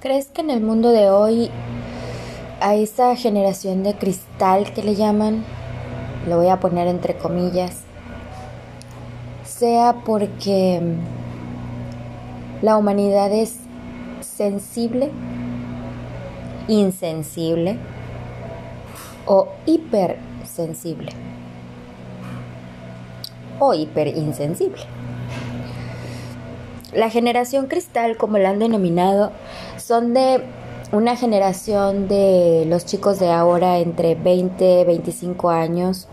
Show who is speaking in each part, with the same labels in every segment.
Speaker 1: ¿Crees que en el mundo de hoy a esa generación de cristal que le llaman, lo voy a poner entre comillas, sea porque la humanidad es sensible, insensible o hipersensible. O hiperinsensible. La generación cristal, como la han denominado, son de una generación de los chicos de ahora entre 20 y 25 años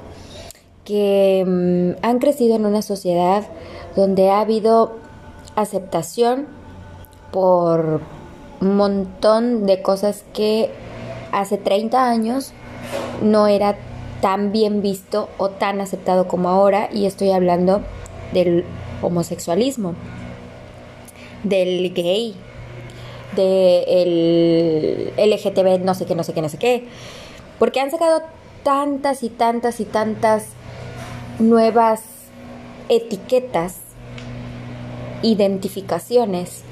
Speaker 1: que mm, han crecido en una sociedad donde ha habido aceptación por un montón de cosas que hace 30 años no era tan bien visto o tan aceptado como ahora y estoy hablando del homosexualismo del gay, del LGTB, no sé qué, no sé qué, no sé qué. Porque han sacado tantas y tantas y tantas nuevas etiquetas, identificaciones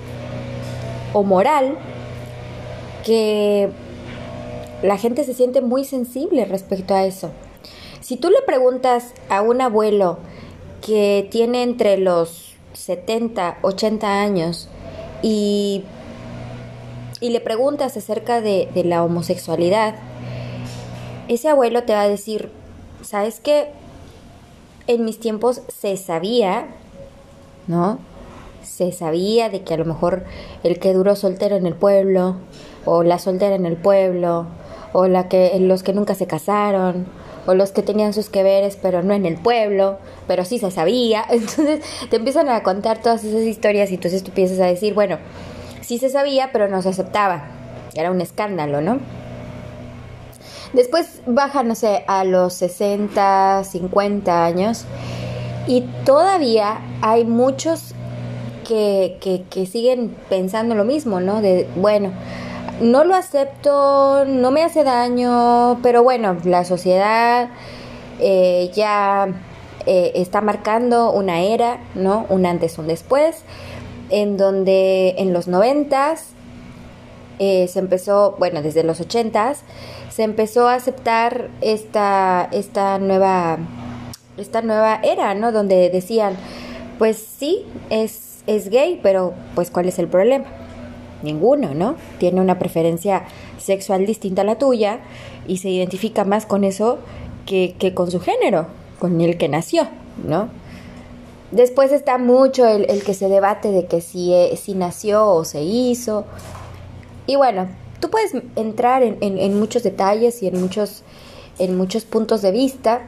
Speaker 1: o moral que la gente se siente muy sensible respecto a eso. Si tú le preguntas a un abuelo que tiene entre los 70, 80 años y, y le preguntas acerca de, la homosexualidad, ese abuelo te va a decir, ¿sabes qué? En mis tiempos se sabía, ¿no? Se sabía de que a lo mejor el que duró soltero en el pueblo, o la soltera en el pueblo, o la que, los que nunca se casaron, o los que tenían sus que veres pero no en el pueblo, pero sí se sabía. Entonces te empiezan a contar todas esas historias y entonces tú piensas a decir, bueno, sí se sabía pero no se aceptaba. Era un escándalo, ¿no? Después baja, no sé, a los 60, 50 años y todavía hay muchos que, que, siguen pensando lo mismo, ¿no? De, bueno, no lo acepto, no me hace daño, pero bueno, la sociedad eh, ya eh, está marcando una era, ¿no? Un antes, un después, en donde en los noventas eh, se empezó, bueno, desde los ochentas, se empezó a aceptar esta, esta nueva esta nueva era, ¿no? Donde decían, pues sí, es, es gay, pero pues ¿cuál es el problema? Ninguno, ¿no? Tiene una preferencia sexual distinta a la tuya y se identifica más con eso que, con su género, con el que nació, ¿no? Después está mucho el, que se debate de que si, eh, si nació o se hizo. Y bueno, tú puedes entrar en, en, muchos detalles y en muchos, en muchos puntos de vista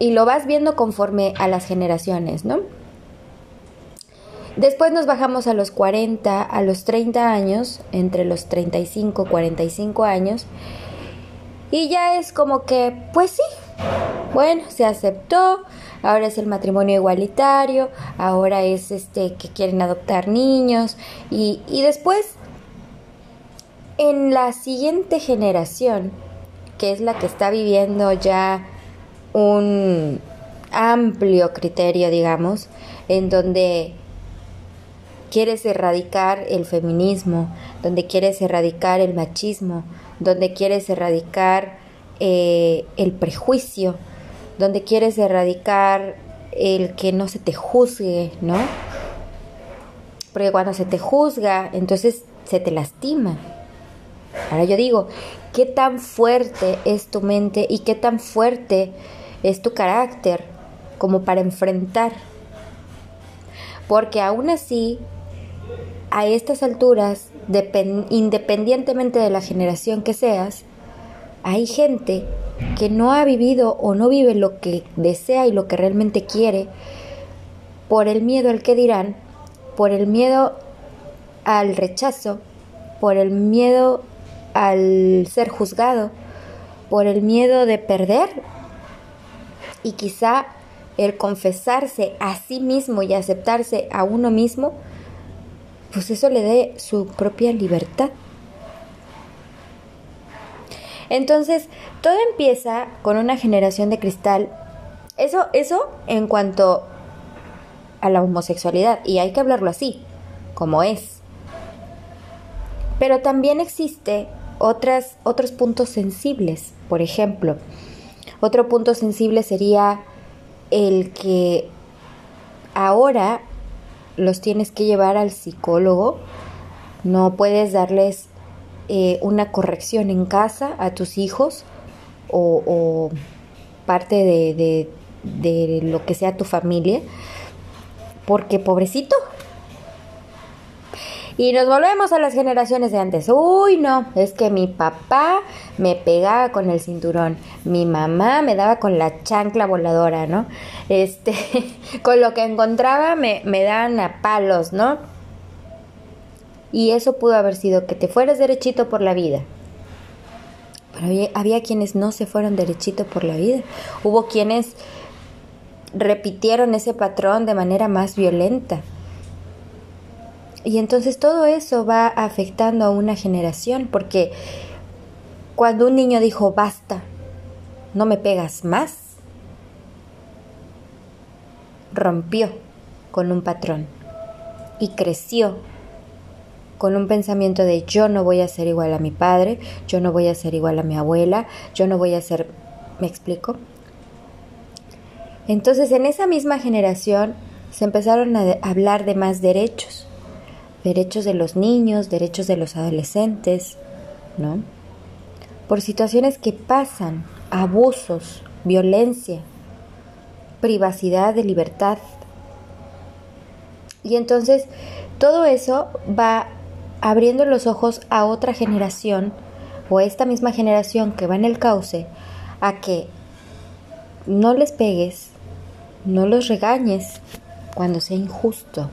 Speaker 1: y lo vas viendo conforme a las generaciones, ¿no? Después nos bajamos a los 40, a los 30 años, entre los 35 y 45 años. Y ya es como que, pues sí, bueno, se aceptó, ahora es el matrimonio igualitario, ahora es este que quieren adoptar niños y, y después en la siguiente generación, que es la que está viviendo ya un amplio criterio, digamos, en donde quieres erradicar el feminismo, donde quieres erradicar el machismo, donde quieres erradicar eh, el prejuicio, donde quieres erradicar el que no se te juzgue, ¿no? Porque cuando se te juzga, entonces se te lastima. Ahora yo digo, ¿qué tan fuerte es tu mente y qué tan fuerte es tu carácter como para enfrentar? Porque aún así a estas alturas, independientemente de la generación que seas, hay gente que no ha vivido o no vive lo que desea y lo que realmente quiere por el miedo al que dirán, por el miedo al rechazo, por el miedo al ser juzgado, por el miedo de perder y quizá el confesarse a sí mismo y aceptarse a uno mismo pues eso le dé su propia libertad. Entonces, todo empieza con una generación de cristal. Eso, eso en cuanto a la homosexualidad, y hay que hablarlo así, como es. Pero también existe otras, otros puntos sensibles. Por ejemplo, otro punto sensible sería el que ahora los tienes que llevar al psicólogo, no puedes darles eh, una corrección en casa a tus hijos o, parte de, de lo que sea tu familia, porque pobrecito, y nos volvemos a las generaciones de antes. Uy, no, es que mi papá me pegaba con el cinturón, mi mamá me daba con la chancla voladora, ¿no? Este, con lo que encontraba me, me daban a palos, ¿no? Y eso pudo haber sido que te fueras derechito por la vida. Pero había, quienes no se fueron derechito por la vida. Hubo quienes repitieron ese patrón de manera más violenta. Y entonces todo eso va afectando a una generación porque cuando un niño dijo, basta, no me pegas más, rompió con un patrón y creció con un pensamiento de yo no voy a ser igual a mi padre, yo no voy a ser igual a mi abuela, yo no voy a ser... ¿Me explico? Entonces en esa misma generación se empezaron a hablar de más derechos derechos de los niños, derechos de los adolescentes, ¿no? Por situaciones que pasan, abusos, violencia, privacidad de libertad. Y entonces todo eso va abriendo los ojos a otra generación o a esta misma generación que va en el cauce a que no les pegues, no los regañes cuando sea injusto.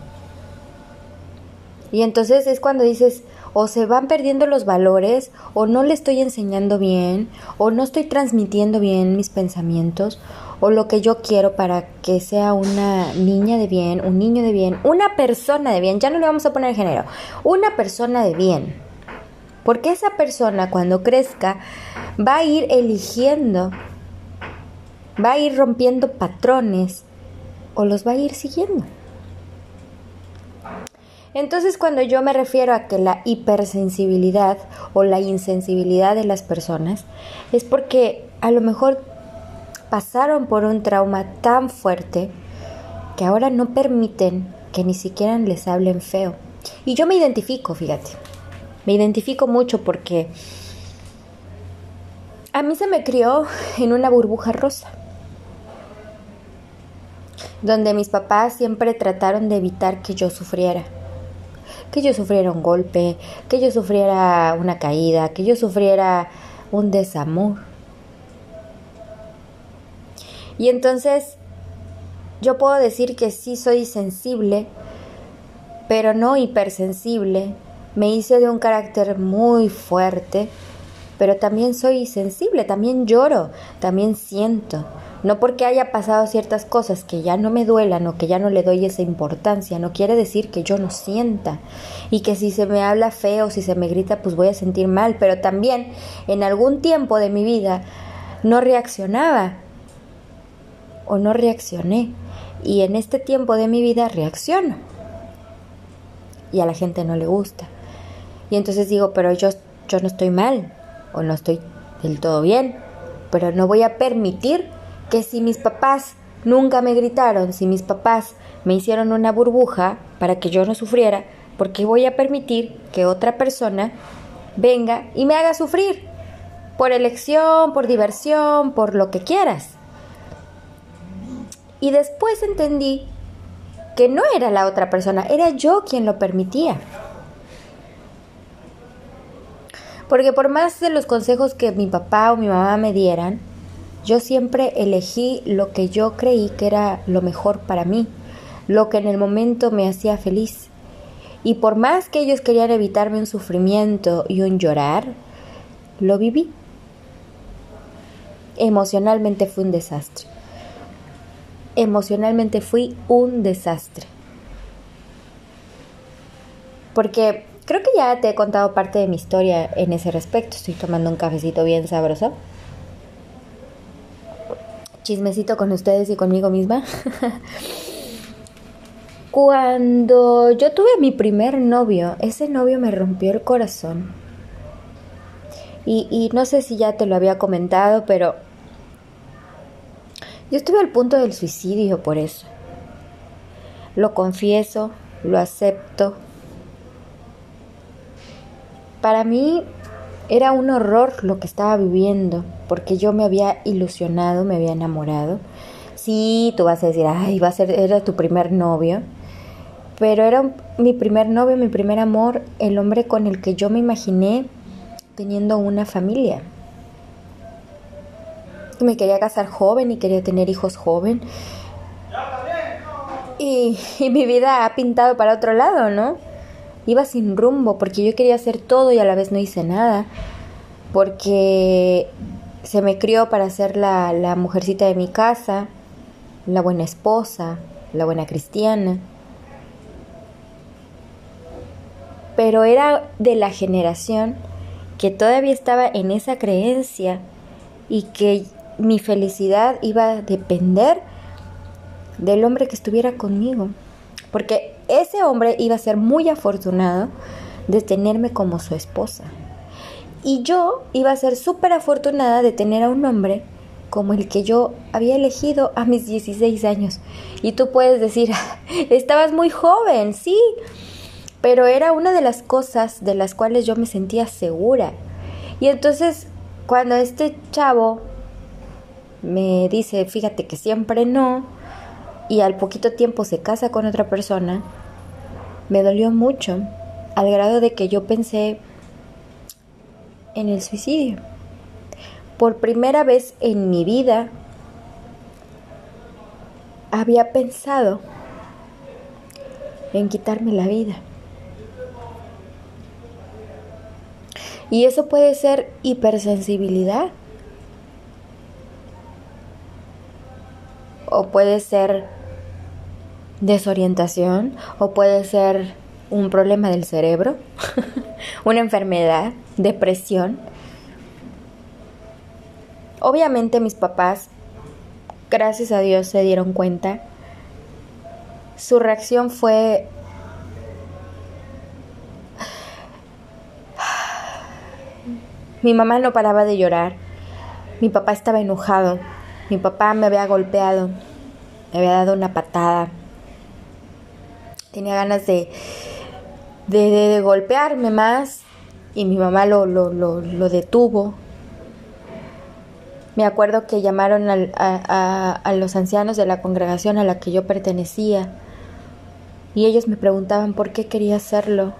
Speaker 1: Y entonces es cuando dices, o se van perdiendo los valores, o no le estoy enseñando bien, o no estoy transmitiendo bien mis pensamientos, o lo que yo quiero para que sea una niña de bien, un niño de bien, una persona de bien, ya no le vamos a poner género, una persona de bien. Porque esa persona cuando crezca va a ir eligiendo, va a ir rompiendo patrones o los va a ir siguiendo. Entonces cuando yo me refiero a que la hipersensibilidad o la insensibilidad de las personas es porque a lo mejor pasaron por un trauma tan fuerte que ahora no permiten que ni siquiera les hablen feo. Y yo me identifico, fíjate, me identifico mucho porque a mí se me crió en una burbuja rosa, donde mis papás siempre trataron de evitar que yo sufriera que yo sufriera un golpe, que yo sufriera una caída, que yo sufriera un desamor. Y entonces yo puedo decir que sí soy sensible, pero no hipersensible. Me hice de un carácter muy fuerte, pero también soy sensible, también lloro, también siento. No porque haya pasado ciertas cosas que ya no me duelan o que ya no le doy esa importancia, no quiere decir que yo no sienta y que si se me habla feo, si se me grita, pues voy a sentir mal, pero también en algún tiempo de mi vida no reaccionaba o no reaccioné y en este tiempo de mi vida reacciono y a la gente no le gusta. Y entonces digo, pero yo, yo no estoy mal o no estoy del todo bien, pero no voy a permitir que si mis papás nunca me gritaron, si mis papás me hicieron una burbuja para que yo no sufriera, porque voy a permitir que otra persona venga y me haga sufrir por elección, por diversión, por lo que quieras. Y después entendí que no era la otra persona, era yo quien lo permitía. Porque por más de los consejos que mi papá o mi mamá me dieran, yo siempre elegí lo que yo creí que era lo mejor para mí, lo que en el momento me hacía feliz. Y por más que ellos querían evitarme un sufrimiento y un llorar, lo viví. Emocionalmente fue un desastre. Emocionalmente fui un desastre. Porque creo que ya te he contado parte de mi historia en ese respecto. Estoy tomando un cafecito bien sabroso chismecito con ustedes y conmigo misma. Cuando yo tuve mi primer novio, ese novio me rompió el corazón. Y, y no sé si ya te lo había comentado, pero yo estuve al punto del suicidio por eso. Lo confieso, lo acepto. Para mí era un horror lo que estaba viviendo, porque yo me había ilusionado, me había enamorado. Sí, tú vas a decir, ay, va a ser, era tu primer novio. Pero era mi primer novio, mi primer amor, el hombre con el que yo me imaginé teniendo una familia. Me quería casar joven y quería tener hijos joven. Y, mi vida ha pintado para otro lado, ¿no? Iba sin rumbo porque yo quería hacer todo y a la vez no hice nada. Porque se me crió para ser la, la mujercita de mi casa, la buena esposa, la buena cristiana. Pero era de la generación que todavía estaba en esa creencia y que mi felicidad iba a depender del hombre que estuviera conmigo. Porque ese hombre iba a ser muy afortunado de tenerme como su esposa. Y yo iba a ser súper afortunada de tener a un hombre como el que yo había elegido a mis 16 años. Y tú puedes decir, estabas muy joven, sí, pero era una de las cosas de las cuales yo me sentía segura. Y entonces, cuando este chavo me dice, fíjate que siempre no, y al poquito tiempo se casa con otra persona, me dolió mucho, al grado de que yo pensé en el suicidio. Por primera vez en mi vida había pensado en quitarme la vida. Y eso puede ser hipersensibilidad. O puede ser desorientación. O puede ser un problema del cerebro. una enfermedad. Depresión. Obviamente mis papás, gracias a Dios, se dieron cuenta. Su reacción fue Mi mamá no paraba de llorar. Mi papá estaba enojado. Mi papá me había golpeado. Me había dado una patada. Tenía ganas de, de, golpearme más. Y mi mamá lo, lo, lo, detuvo. Me acuerdo que llamaron a, a los ancianos de la congregación a la que yo pertenecía. Y ellos me preguntaban por qué quería hacerlo.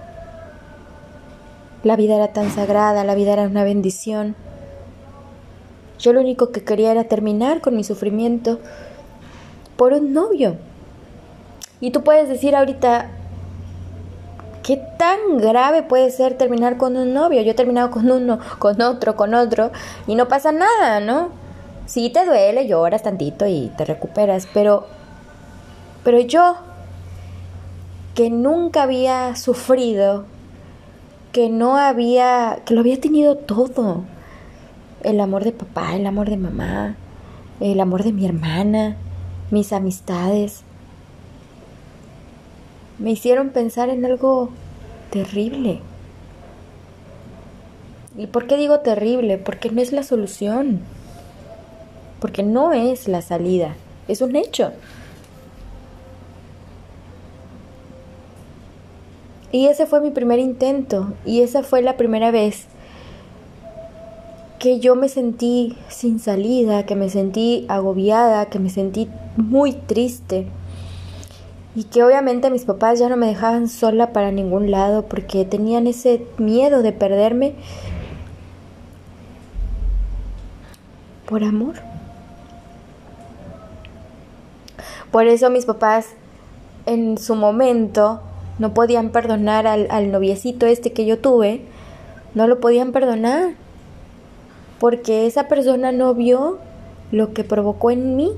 Speaker 1: La vida era tan sagrada, la vida era una bendición. Yo lo único que quería era terminar con mi sufrimiento por un novio. Y tú puedes decir ahorita, ¿qué tan grave puede ser terminar con un novio? Yo he terminado con uno, con otro, con otro, y no pasa nada, ¿no? Sí te duele, lloras tantito y te recuperas, pero, pero yo, que nunca había sufrido que no había, que lo había tenido todo. El amor de papá, el amor de mamá, el amor de mi hermana, mis amistades. Me hicieron pensar en algo terrible. ¿Y por qué digo terrible? Porque no es la solución. Porque no es la salida. Es un hecho. Y ese fue mi primer intento y esa fue la primera vez que yo me sentí sin salida, que me sentí agobiada, que me sentí muy triste. Y que obviamente mis papás ya no me dejaban sola para ningún lado porque tenían ese miedo de perderme por amor. Por eso mis papás en su momento no podían perdonar al, noviecito este que yo tuve, no lo podían perdonar, porque esa persona no vio lo que provocó en mí.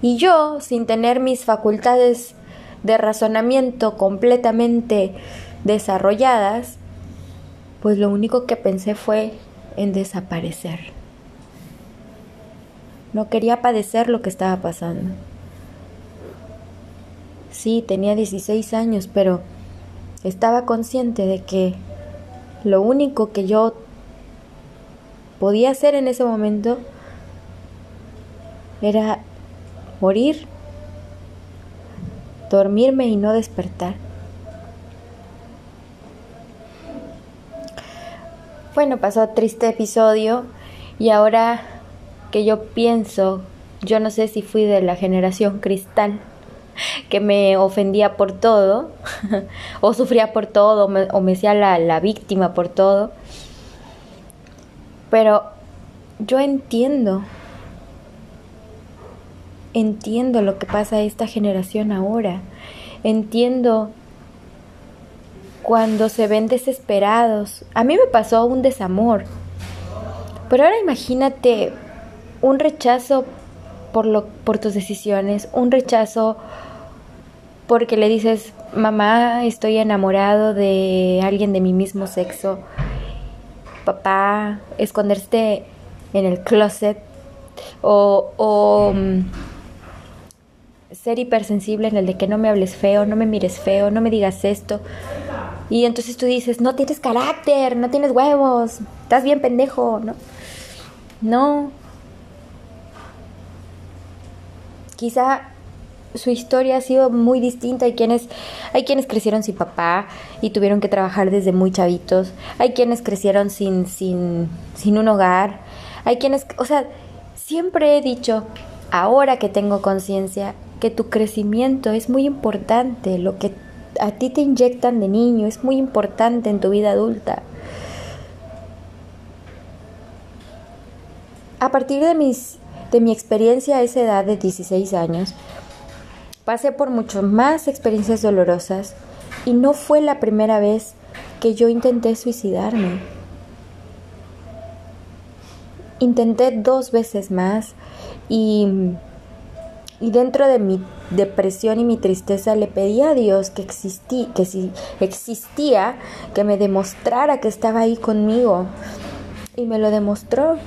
Speaker 1: Y yo, sin tener mis facultades de razonamiento completamente desarrolladas, pues lo único que pensé fue en desaparecer. No quería padecer lo que estaba pasando. Sí, tenía 16 años, pero estaba consciente de que lo único que yo podía hacer en ese momento era morir, dormirme y no despertar. Bueno, pasó triste episodio y ahora que yo pienso, yo no sé si fui de la generación cristal que me ofendía por todo, o sufría por todo, o me, hacía la, la víctima por todo. Pero yo entiendo, entiendo lo que pasa a esta generación ahora. Entiendo cuando se ven desesperados. A mí me pasó un desamor. Pero ahora imagínate un rechazo por, lo, por tus decisiones, un rechazo porque le dices, mamá, estoy enamorado de alguien de mi mismo sexo, papá, esconderte en el closet o, o mm, ser hipersensible en el de que no me hables feo, no me mires feo, no me digas esto. Y entonces tú dices, no tienes carácter, no tienes huevos, estás bien pendejo, ¿no? No, quizá su historia ha sido muy distinta. Hay quienes, hay quienes crecieron sin papá y tuvieron que trabajar desde muy chavitos. Hay quienes crecieron sin, sin, sin un hogar. Hay quienes, o sea, siempre he dicho, ahora que tengo conciencia, que tu crecimiento es muy importante. Lo que a ti te inyectan de niño es muy importante en tu vida adulta. A partir de mis de mi experiencia a esa edad de 16 años, pasé por muchas más experiencias dolorosas y no fue la primera vez que yo intenté suicidarme. Intenté dos veces más y, y dentro de mi depresión y mi tristeza le pedí a Dios que, existí, que si existía, que me demostrara que estaba ahí conmigo. Y me lo demostró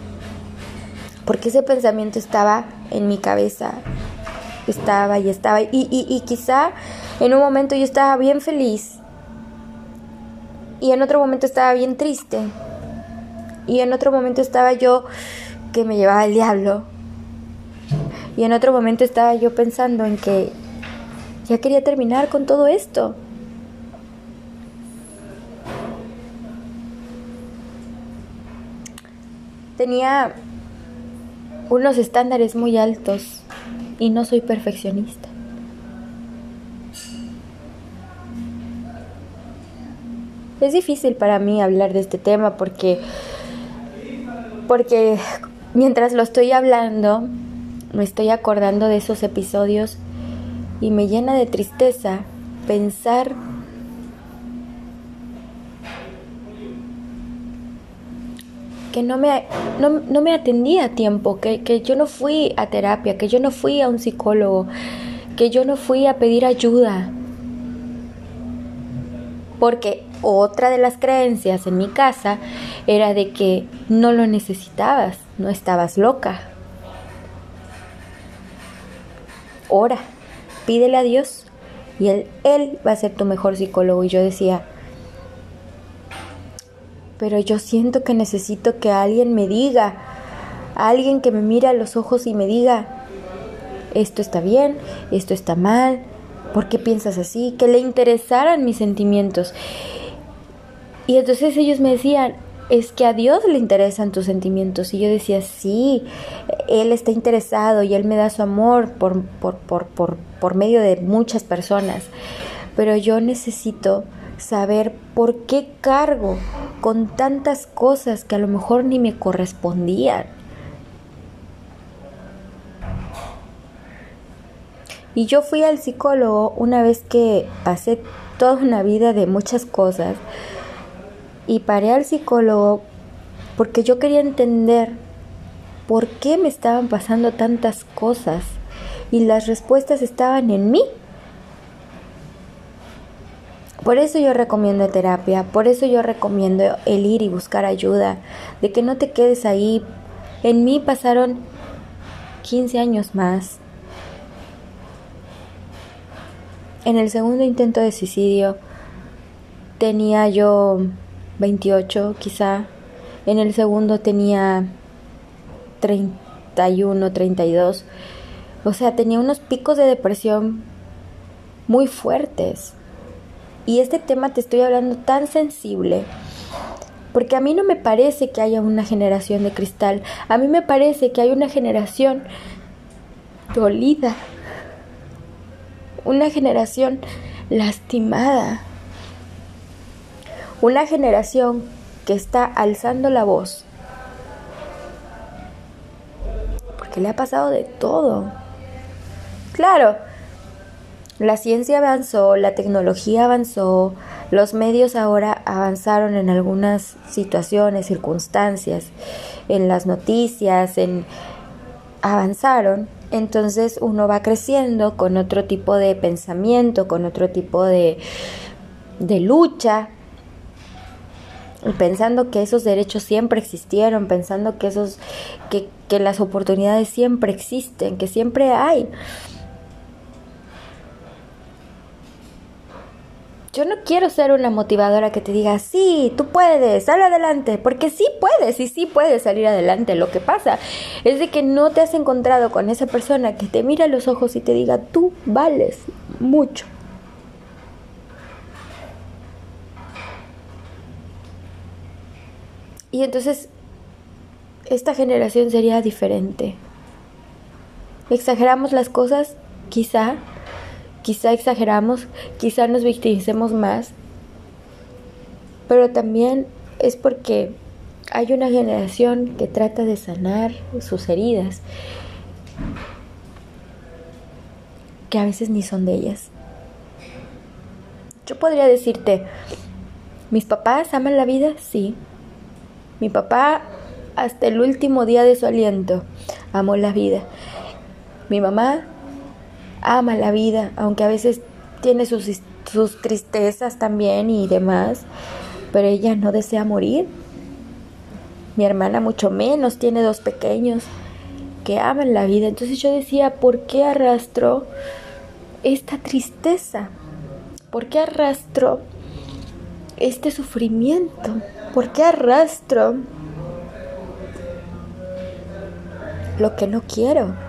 Speaker 1: porque ese pensamiento estaba en mi cabeza, estaba y estaba, y, y, quizá en un momento yo estaba bien feliz, y en otro momento estaba bien triste, y en otro momento estaba yo que me llevaba el diablo, y en otro momento estaba yo pensando en que ya quería terminar con todo esto. Tenía unos estándares muy altos y no soy perfeccionista. Es difícil para mí hablar de este tema porque porque mientras lo estoy hablando me estoy acordando de esos episodios y me llena de tristeza pensar que no me, no, me atendía a tiempo, que, que yo no fui a terapia, que yo no fui a un psicólogo, que yo no fui a pedir ayuda. Porque otra de las creencias en mi casa era de que no lo necesitabas, no estabas loca. Ora, pídele a Dios y él, él va a ser tu mejor psicólogo. Y yo decía, pero yo siento que necesito que alguien me diga, alguien que me mire a los ojos y me diga, esto está bien, esto está mal, ¿por qué piensas así? Que le interesaran mis sentimientos. Y entonces ellos me decían, es que a Dios le interesan tus sentimientos. Y yo decía, sí, Él está interesado y Él me da su amor por, por, por, por, por medio de muchas personas. Pero yo necesito saber por qué cargo con tantas cosas que a lo mejor ni me correspondían. Y yo fui al psicólogo una vez que pasé toda una vida de muchas cosas y paré al psicólogo porque yo quería entender por qué me estaban pasando tantas cosas y las respuestas estaban en mí. Por eso yo recomiendo terapia, por eso yo recomiendo el ir y buscar ayuda, de que no te quedes ahí. En mí pasaron 15 años más. en el segundo intento de suicidio tenía yo 28 quizá, en el segundo tenía 31, 32, o sea, tenía unos picos de depresión muy fuertes. Y este tema te estoy hablando tan sensible, porque a mí no me parece que haya una generación de cristal, a mí me parece que hay una generación dolida, una generación lastimada, una generación que está alzando la voz, porque le ha pasado de todo. Claro, la ciencia avanzó, la tecnología avanzó, los medios ahora avanzaron en algunas situaciones, circunstancias, en las noticias, en avanzaron, entonces uno va creciendo con otro tipo de pensamiento, con otro tipo de, de lucha, pensando que esos derechos siempre existieron, pensando que esos que, que las oportunidades siempre existen, que siempre hay. Yo no quiero ser una motivadora que te diga, sí, tú puedes, sal adelante, porque sí puedes y sí puedes salir adelante. Lo que pasa es de que no te has encontrado con esa persona que te mira a los ojos y te diga, tú vales mucho. Y entonces esta generación sería diferente. Exageramos las cosas, quizá, Quizá exageramos, quizá nos victimicemos más, pero también es porque hay una generación que trata de sanar sus heridas, que a veces ni son de ellas. Yo podría decirte, ¿mis papás aman la vida? Sí. Mi papá hasta el último día de su aliento amó la vida. Mi mamá ama la vida, aunque a veces tiene sus, sus tristezas también y demás, pero ella no desea morir. Mi hermana mucho menos, tiene dos pequeños que aman la vida. Entonces yo decía, ¿por qué arrastro esta tristeza? ¿Por qué arrastro este sufrimiento? ¿Por qué arrastro lo que no quiero?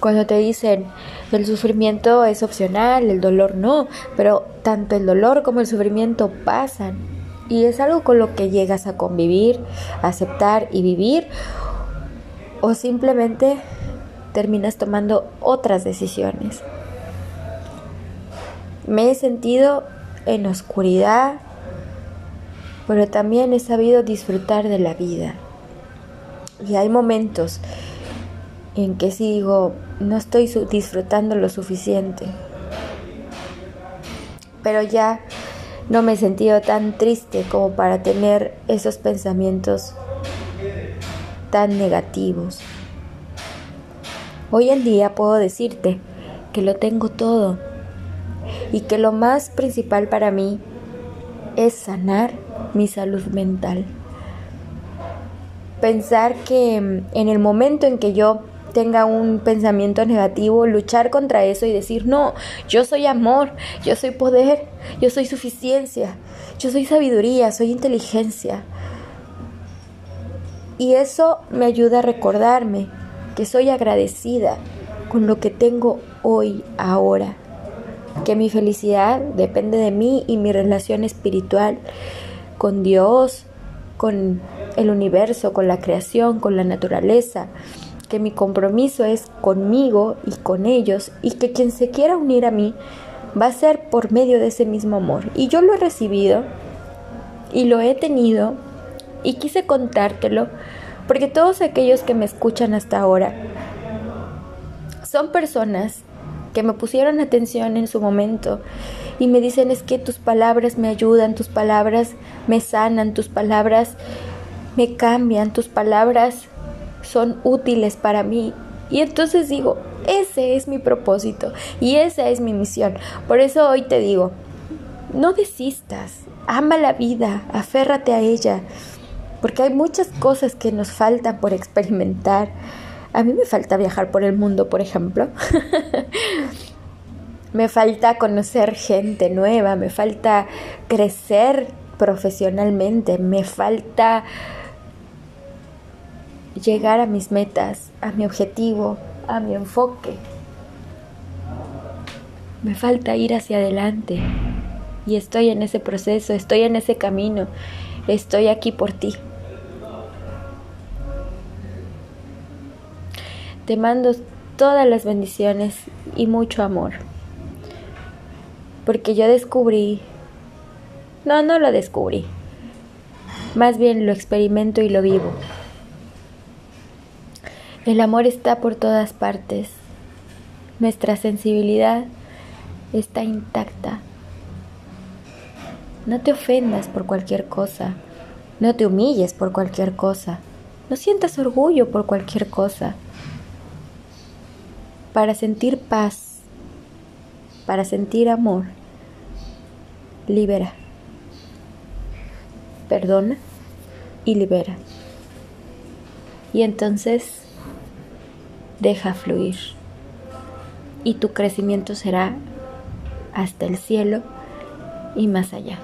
Speaker 1: Cuando te dicen el sufrimiento es opcional, el dolor no, pero tanto el dolor como el sufrimiento pasan y es algo con lo que llegas a convivir, aceptar y vivir o simplemente terminas tomando otras decisiones. Me he sentido en oscuridad, pero también he sabido disfrutar de la vida. Y hay momentos en que sigo, no estoy disfrutando lo suficiente. Pero ya no me he sentido tan triste como para tener esos pensamientos tan negativos. Hoy en día puedo decirte que lo tengo todo y que lo más principal para mí es sanar mi salud mental. Pensar que en el momento en que yo tenga un pensamiento negativo, luchar contra eso y decir, no, yo soy amor, yo soy poder, yo soy suficiencia, yo soy sabiduría, soy inteligencia. Y eso me ayuda a recordarme que soy agradecida con lo que tengo hoy, ahora, que mi felicidad depende de mí y mi relación espiritual con Dios, con el universo, con la creación, con la naturaleza que mi compromiso es conmigo y con ellos y que quien se quiera unir a mí va a ser por medio de ese mismo amor. Y yo lo he recibido y lo he tenido y quise contártelo porque todos aquellos que me escuchan hasta ahora son personas que me pusieron atención en su momento y me dicen es que tus palabras me ayudan, tus palabras me sanan, tus palabras me cambian, tus palabras son útiles para mí. Y entonces digo, ese es mi propósito y esa es mi misión. Por eso hoy te digo, no desistas, ama la vida, aférrate a ella, porque hay muchas cosas que nos faltan por experimentar. A mí me falta viajar por el mundo, por ejemplo. Me falta conocer gente nueva, me falta crecer profesionalmente, me falta llegar a mis metas, a mi objetivo, a mi enfoque. Me falta ir hacia adelante y estoy en ese proceso, estoy en ese camino, estoy aquí por ti. Te mando todas las bendiciones y mucho amor. Porque yo descubrí, no, no lo descubrí, más bien lo experimento y lo vivo. El amor está por todas partes. Nuestra sensibilidad está intacta. No te ofendas por cualquier cosa. No te humilles por cualquier cosa. No sientas orgullo por cualquier cosa. Para sentir paz, para sentir amor, libera. Perdona y libera. Y entonces deja fluir. Y tu crecimiento será hasta el cielo y más allá.